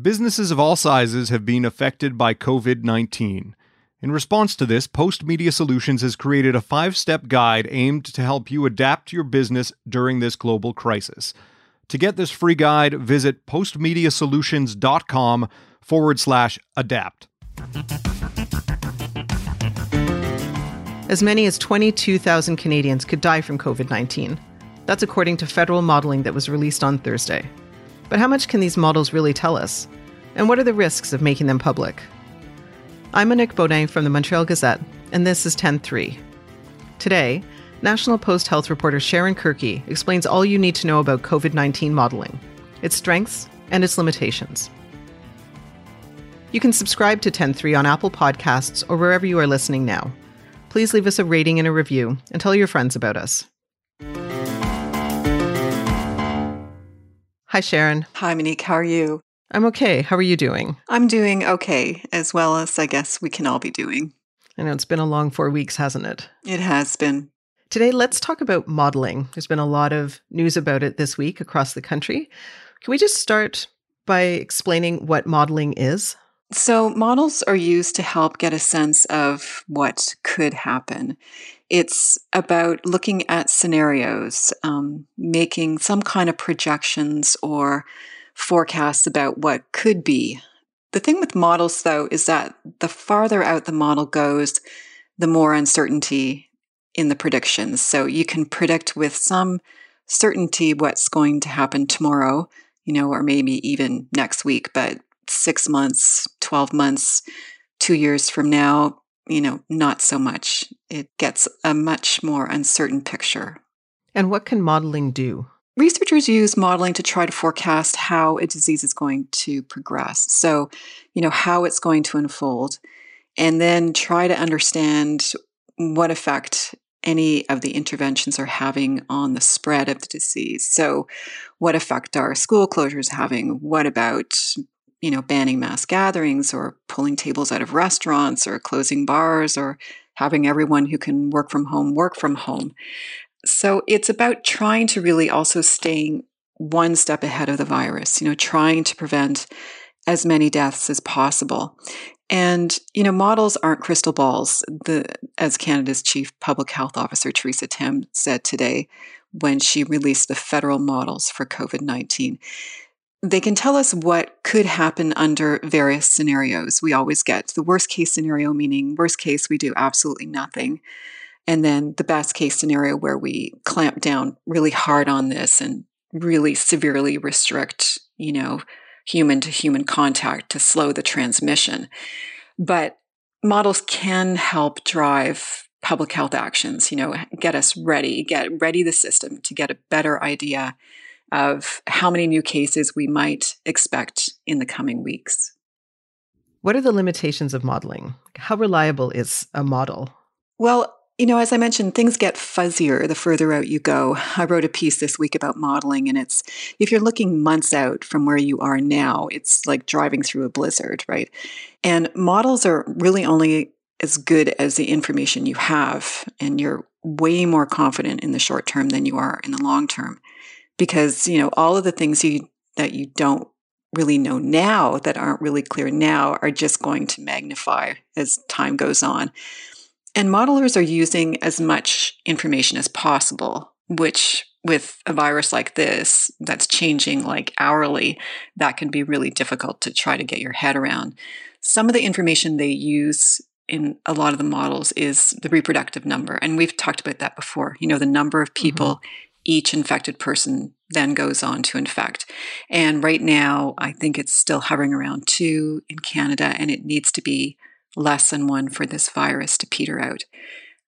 Businesses of all sizes have been affected by COVID 19. In response to this, Postmedia Solutions has created a five step guide aimed to help you adapt your business during this global crisis. To get this free guide, visit postmediasolutions.com forward slash adapt. As many as 22,000 Canadians could die from COVID 19. That's according to federal modeling that was released on Thursday. But how much can these models really tell us? And what are the risks of making them public? I'm Monique Beaudin from the Montreal Gazette, and this is 10.3. Today, National Post health reporter Sharon Kirkey explains all you need to know about COVID 19 modeling, its strengths, and its limitations. You can subscribe to 10.3 on Apple Podcasts or wherever you are listening now. Please leave us a rating and a review and tell your friends about us. Hi, Sharon. Hi, Monique. How are you? I'm okay. How are you doing? I'm doing okay, as well as I guess we can all be doing. I know it's been a long four weeks, hasn't it? It has been. Today, let's talk about modeling. There's been a lot of news about it this week across the country. Can we just start by explaining what modeling is? So, models are used to help get a sense of what could happen. It's about looking at scenarios, um, making some kind of projections or forecasts about what could be. The thing with models, though, is that the farther out the model goes, the more uncertainty in the predictions. So you can predict with some certainty what's going to happen tomorrow, you know, or maybe even next week, but six months, 12 months, two years from now, you know, not so much. It gets a much more uncertain picture. And what can modeling do? Researchers use modeling to try to forecast how a disease is going to progress. So, you know, how it's going to unfold, and then try to understand what effect any of the interventions are having on the spread of the disease. So, what effect are school closures having? What about you know, banning mass gatherings or pulling tables out of restaurants or closing bars or having everyone who can work from home work from home. So it's about trying to really also staying one step ahead of the virus, you know, trying to prevent as many deaths as possible. And, you know, models aren't crystal balls, the, as Canada's Chief Public Health Officer, Theresa Tam, said today when she released the federal models for COVID 19 they can tell us what could happen under various scenarios. We always get the worst case scenario, meaning worst case, we do absolutely nothing. And then the best case scenario where we clamp down really hard on this and really severely restrict, you know, human to human contact to slow the transmission. But models can help drive public health actions, you know, get us ready, get ready the system to get a better idea of how many new cases we might expect in the coming weeks. What are the limitations of modeling? How reliable is a model? Well, you know, as I mentioned, things get fuzzier the further out you go. I wrote a piece this week about modeling, and it's if you're looking months out from where you are now, it's like driving through a blizzard, right? And models are really only as good as the information you have, and you're way more confident in the short term than you are in the long term because you know all of the things you that you don't really know now that aren't really clear now are just going to magnify as time goes on. And modelers are using as much information as possible, which with a virus like this that's changing like hourly, that can be really difficult to try to get your head around. Some of the information they use in a lot of the models is the reproductive number. And we've talked about that before. You know, the number of people mm-hmm each infected person then goes on to infect. And right now, I think it's still hovering around two in Canada, and it needs to be less than one for this virus to peter out.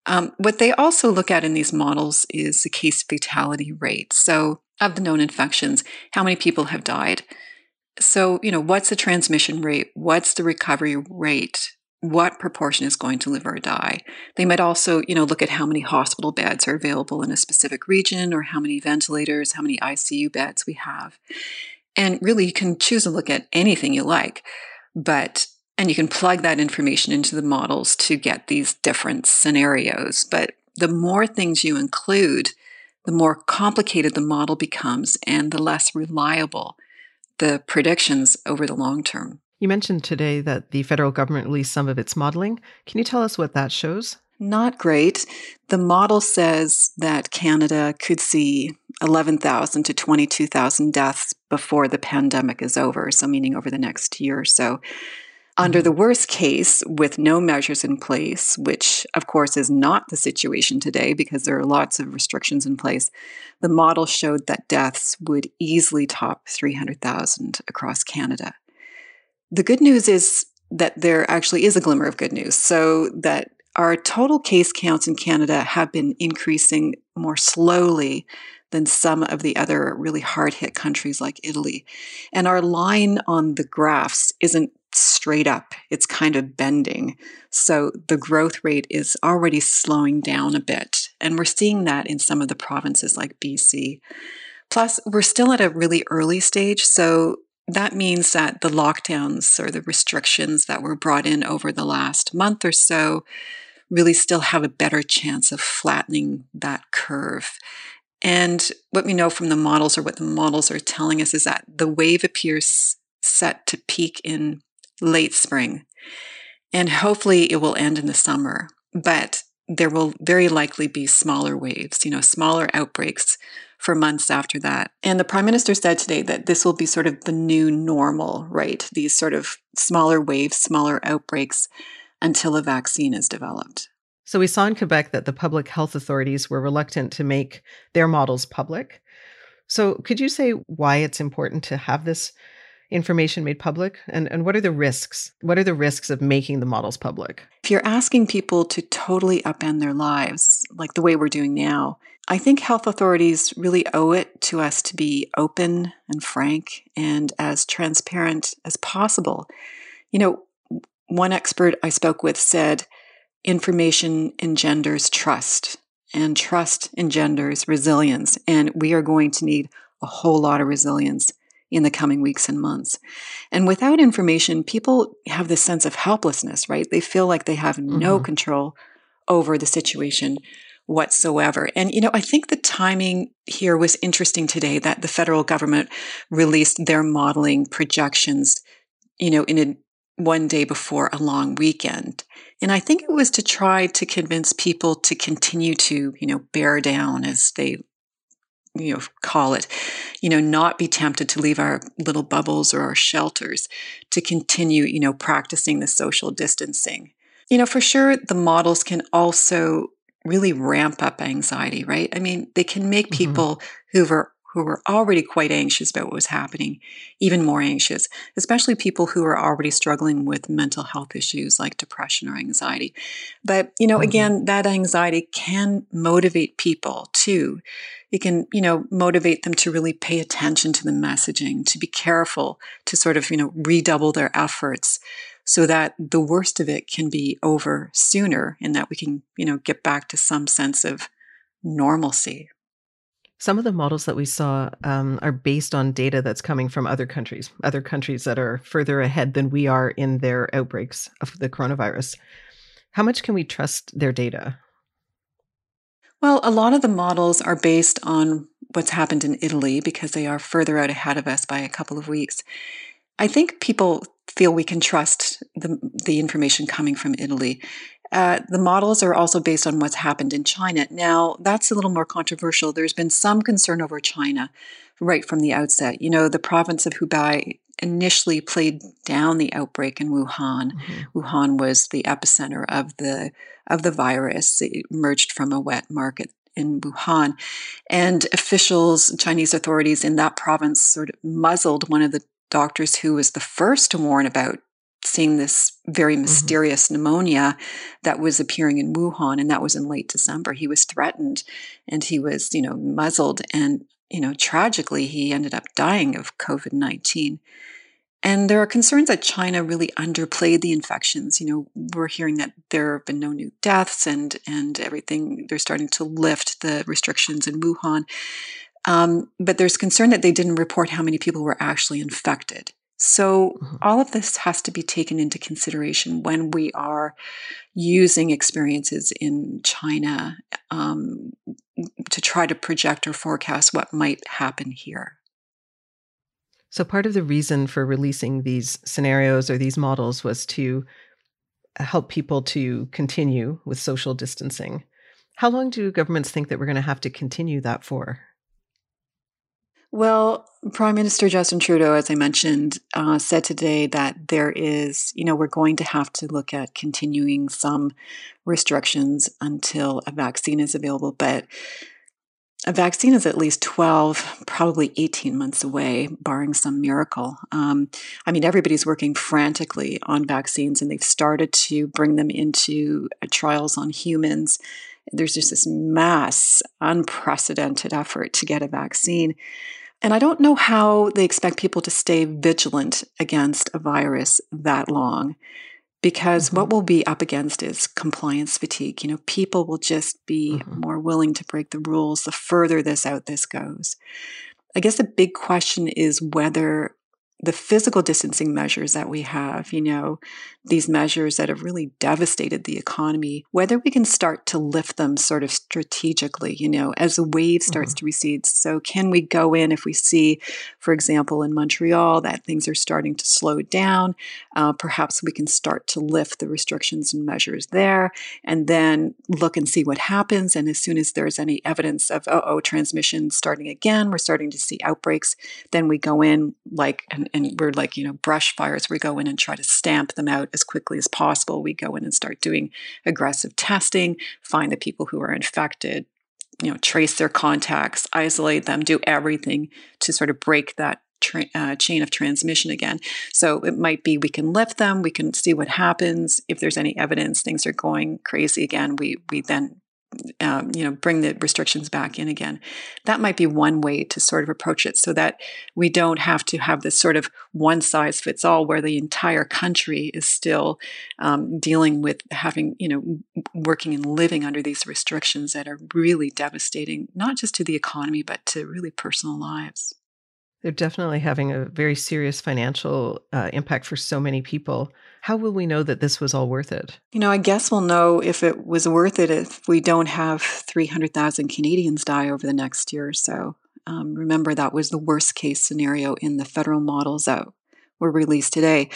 Um, what they also look at in these models is the case fatality rate. So, of the known infections, how many people have died? So, you know, what's the transmission rate? What's the recovery rate? What proportion is going to live or die. They might also, you know, look at how many hospital beds are available in a specific region or how many ventilators, how many ICU beds we have. And really you can choose to look at anything you like, but and you can plug that information into the models to get these different scenarios, but the more things you include, the more complicated the model becomes and the less reliable the predictions over the long term. You mentioned today that the federal government released some of its modeling. Can you tell us what that shows? Not great. The model says that Canada could see 11,000 to 22,000 deaths before the pandemic is over, so meaning over the next year or so. Under mm-hmm. the worst case, with no measures in place, which of course is not the situation today because there are lots of restrictions in place, the model showed that deaths would easily top 300,000 across Canada. The good news is that there actually is a glimmer of good news. So that our total case counts in Canada have been increasing more slowly than some of the other really hard hit countries like Italy. And our line on the graphs isn't straight up, it's kind of bending. So the growth rate is already slowing down a bit. And we're seeing that in some of the provinces like BC. Plus, we're still at a really early stage. So that means that the lockdowns or the restrictions that were brought in over the last month or so really still have a better chance of flattening that curve. And what we know from the models, or what the models are telling us, is that the wave appears set to peak in late spring. And hopefully it will end in the summer. But there will very likely be smaller waves, you know, smaller outbreaks for months after that. And the prime minister said today that this will be sort of the new normal, right? These sort of smaller waves, smaller outbreaks until a vaccine is developed. So we saw in Quebec that the public health authorities were reluctant to make their models public. So could you say why it's important to have this information made public? And, and what are the risks? What are the risks of making the models public? If you're asking people to totally upend their lives, like the way we're doing now, I think health authorities really owe it to us to be open and frank and as transparent as possible. You know, one expert I spoke with said information engenders trust, and trust engenders resilience. And we are going to need a whole lot of resilience in the coming weeks and months. And without information, people have this sense of helplessness, right? They feel like they have mm-hmm. no control over the situation whatsoever. And, you know, I think the timing here was interesting today that the federal government released their modeling projections, you know, in a one day before a long weekend. And I think it was to try to convince people to continue to, you know, bear down as they you know call it you know not be tempted to leave our little bubbles or our shelters to continue you know practicing the social distancing you know for sure the models can also really ramp up anxiety right i mean they can make mm-hmm. people who are who were already quite anxious about what was happening even more anxious, especially people who are already struggling with mental health issues like depression or anxiety. But, you know, mm-hmm. again, that anxiety can motivate people too. It can, you know, motivate them to really pay attention to the messaging, to be careful, to sort of, you know, redouble their efforts so that the worst of it can be over sooner and that we can, you know, get back to some sense of normalcy. Some of the models that we saw um, are based on data that's coming from other countries, other countries that are further ahead than we are in their outbreaks of the coronavirus. How much can we trust their data? Well, a lot of the models are based on what's happened in Italy because they are further out ahead of us by a couple of weeks. I think people feel we can trust the, the information coming from Italy. Uh, the models are also based on what's happened in China. Now, that's a little more controversial. There's been some concern over China right from the outset. You know, the province of Hubei initially played down the outbreak in Wuhan. Mm-hmm. Wuhan was the epicenter of the of the virus. It emerged from a wet market in Wuhan. And officials, Chinese authorities in that province sort of muzzled one of the doctors who was the first to warn about seeing this very mm-hmm. mysterious mm-hmm. pneumonia that was appearing in Wuhan, and that was in late December. He was threatened and he was, you know, muzzled. And, you know, tragically, he ended up dying of COVID 19. And there are concerns that China really underplayed the infections. You know, we're hearing that there have been no new deaths and and everything. They're starting to lift the restrictions in Wuhan. Um, but there's concern that they didn't report how many people were actually infected. So, mm-hmm. all of this has to be taken into consideration when we are using experiences in China um, to try to project or forecast what might happen here. So, part of the reason for releasing these scenarios or these models was to help people to continue with social distancing. How long do governments think that we're going to have to continue that for? Well, Prime Minister Justin Trudeau, as I mentioned, uh, said today that there is, you know, we're going to have to look at continuing some restrictions until a vaccine is available. But a vaccine is at least 12, probably 18 months away, barring some miracle. Um, I mean, everybody's working frantically on vaccines and they've started to bring them into uh, trials on humans. There's just this mass, unprecedented effort to get a vaccine. And I don't know how they expect people to stay vigilant against a virus that long because mm-hmm. what we'll be up against is compliance fatigue. You know, people will just be mm-hmm. more willing to break the rules the further this out this goes. I guess the big question is whether the physical distancing measures that we have, you know, these measures that have really devastated the economy, whether we can start to lift them sort of strategically, you know, as the wave starts mm-hmm. to recede. So, can we go in if we see, for example, in Montreal that things are starting to slow down? Uh, perhaps we can start to lift the restrictions and measures there and then look and see what happens. And as soon as there's any evidence of, oh, transmission starting again, we're starting to see outbreaks, then we go in like, and, and we're like, you know, brush fires, we go in and try to stamp them out as quickly as possible. We go in and start doing aggressive testing, find the people who are infected, you know, trace their contacts, isolate them, do everything to sort of break that Tra- uh, chain of transmission again. So it might be we can lift them, we can see what happens. If there's any evidence things are going crazy again, we we then um, you know, bring the restrictions back in again. That might be one way to sort of approach it so that we don't have to have this sort of one size fits all where the entire country is still um, dealing with having, you know, working and living under these restrictions that are really devastating, not just to the economy, but to really personal lives. They're definitely having a very serious financial uh, impact for so many people. How will we know that this was all worth it? You know, I guess we'll know if it was worth it if we don't have 300,000 Canadians die over the next year or so. Um, remember, that was the worst case scenario in the federal models that were released today.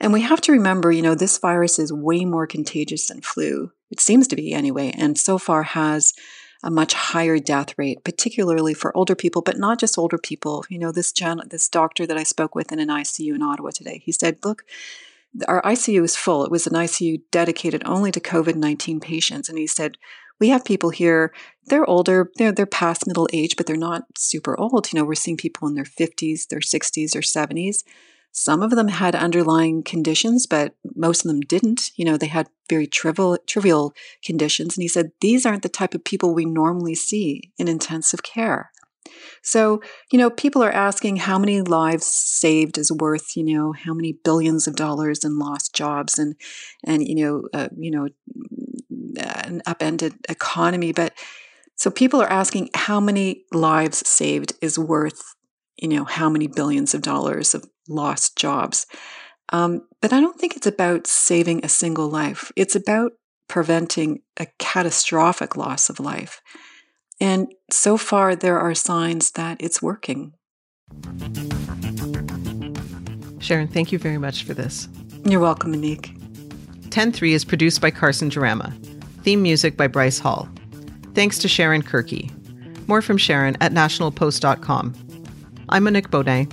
And we have to remember, you know, this virus is way more contagious than flu. It seems to be anyway, and so far has a much higher death rate, particularly for older people, but not just older people. You know, this gen- this doctor that I spoke with in an ICU in Ottawa today, he said, "Look, our ICU is full. It was an ICU dedicated only to COVID 19 patients. And he said, we have people here, they're older, they're, they're past middle age, but they're not super old. You know, we're seeing people in their 50s, their 60s, or 70s. Some of them had underlying conditions, but most of them didn't. You know, they had very trivial trivial conditions. And he said, these aren't the type of people we normally see in intensive care. So, you know, people are asking how many lives saved is worth, you know, how many billions of dollars in lost jobs and, and you know, uh, you know, an upended economy. But so people are asking how many lives saved is worth, you know, how many billions of dollars of lost jobs. Um, but I don't think it's about saving a single life. It's about preventing a catastrophic loss of life. And so far, there are signs that it's working. Sharon, thank you very much for this. You're welcome, Monique. 10.3 is produced by Carson Jerema. Theme music by Bryce Hall. Thanks to Sharon Kirkey. More from Sharon at nationalpost.com. I'm Monique Beaudin.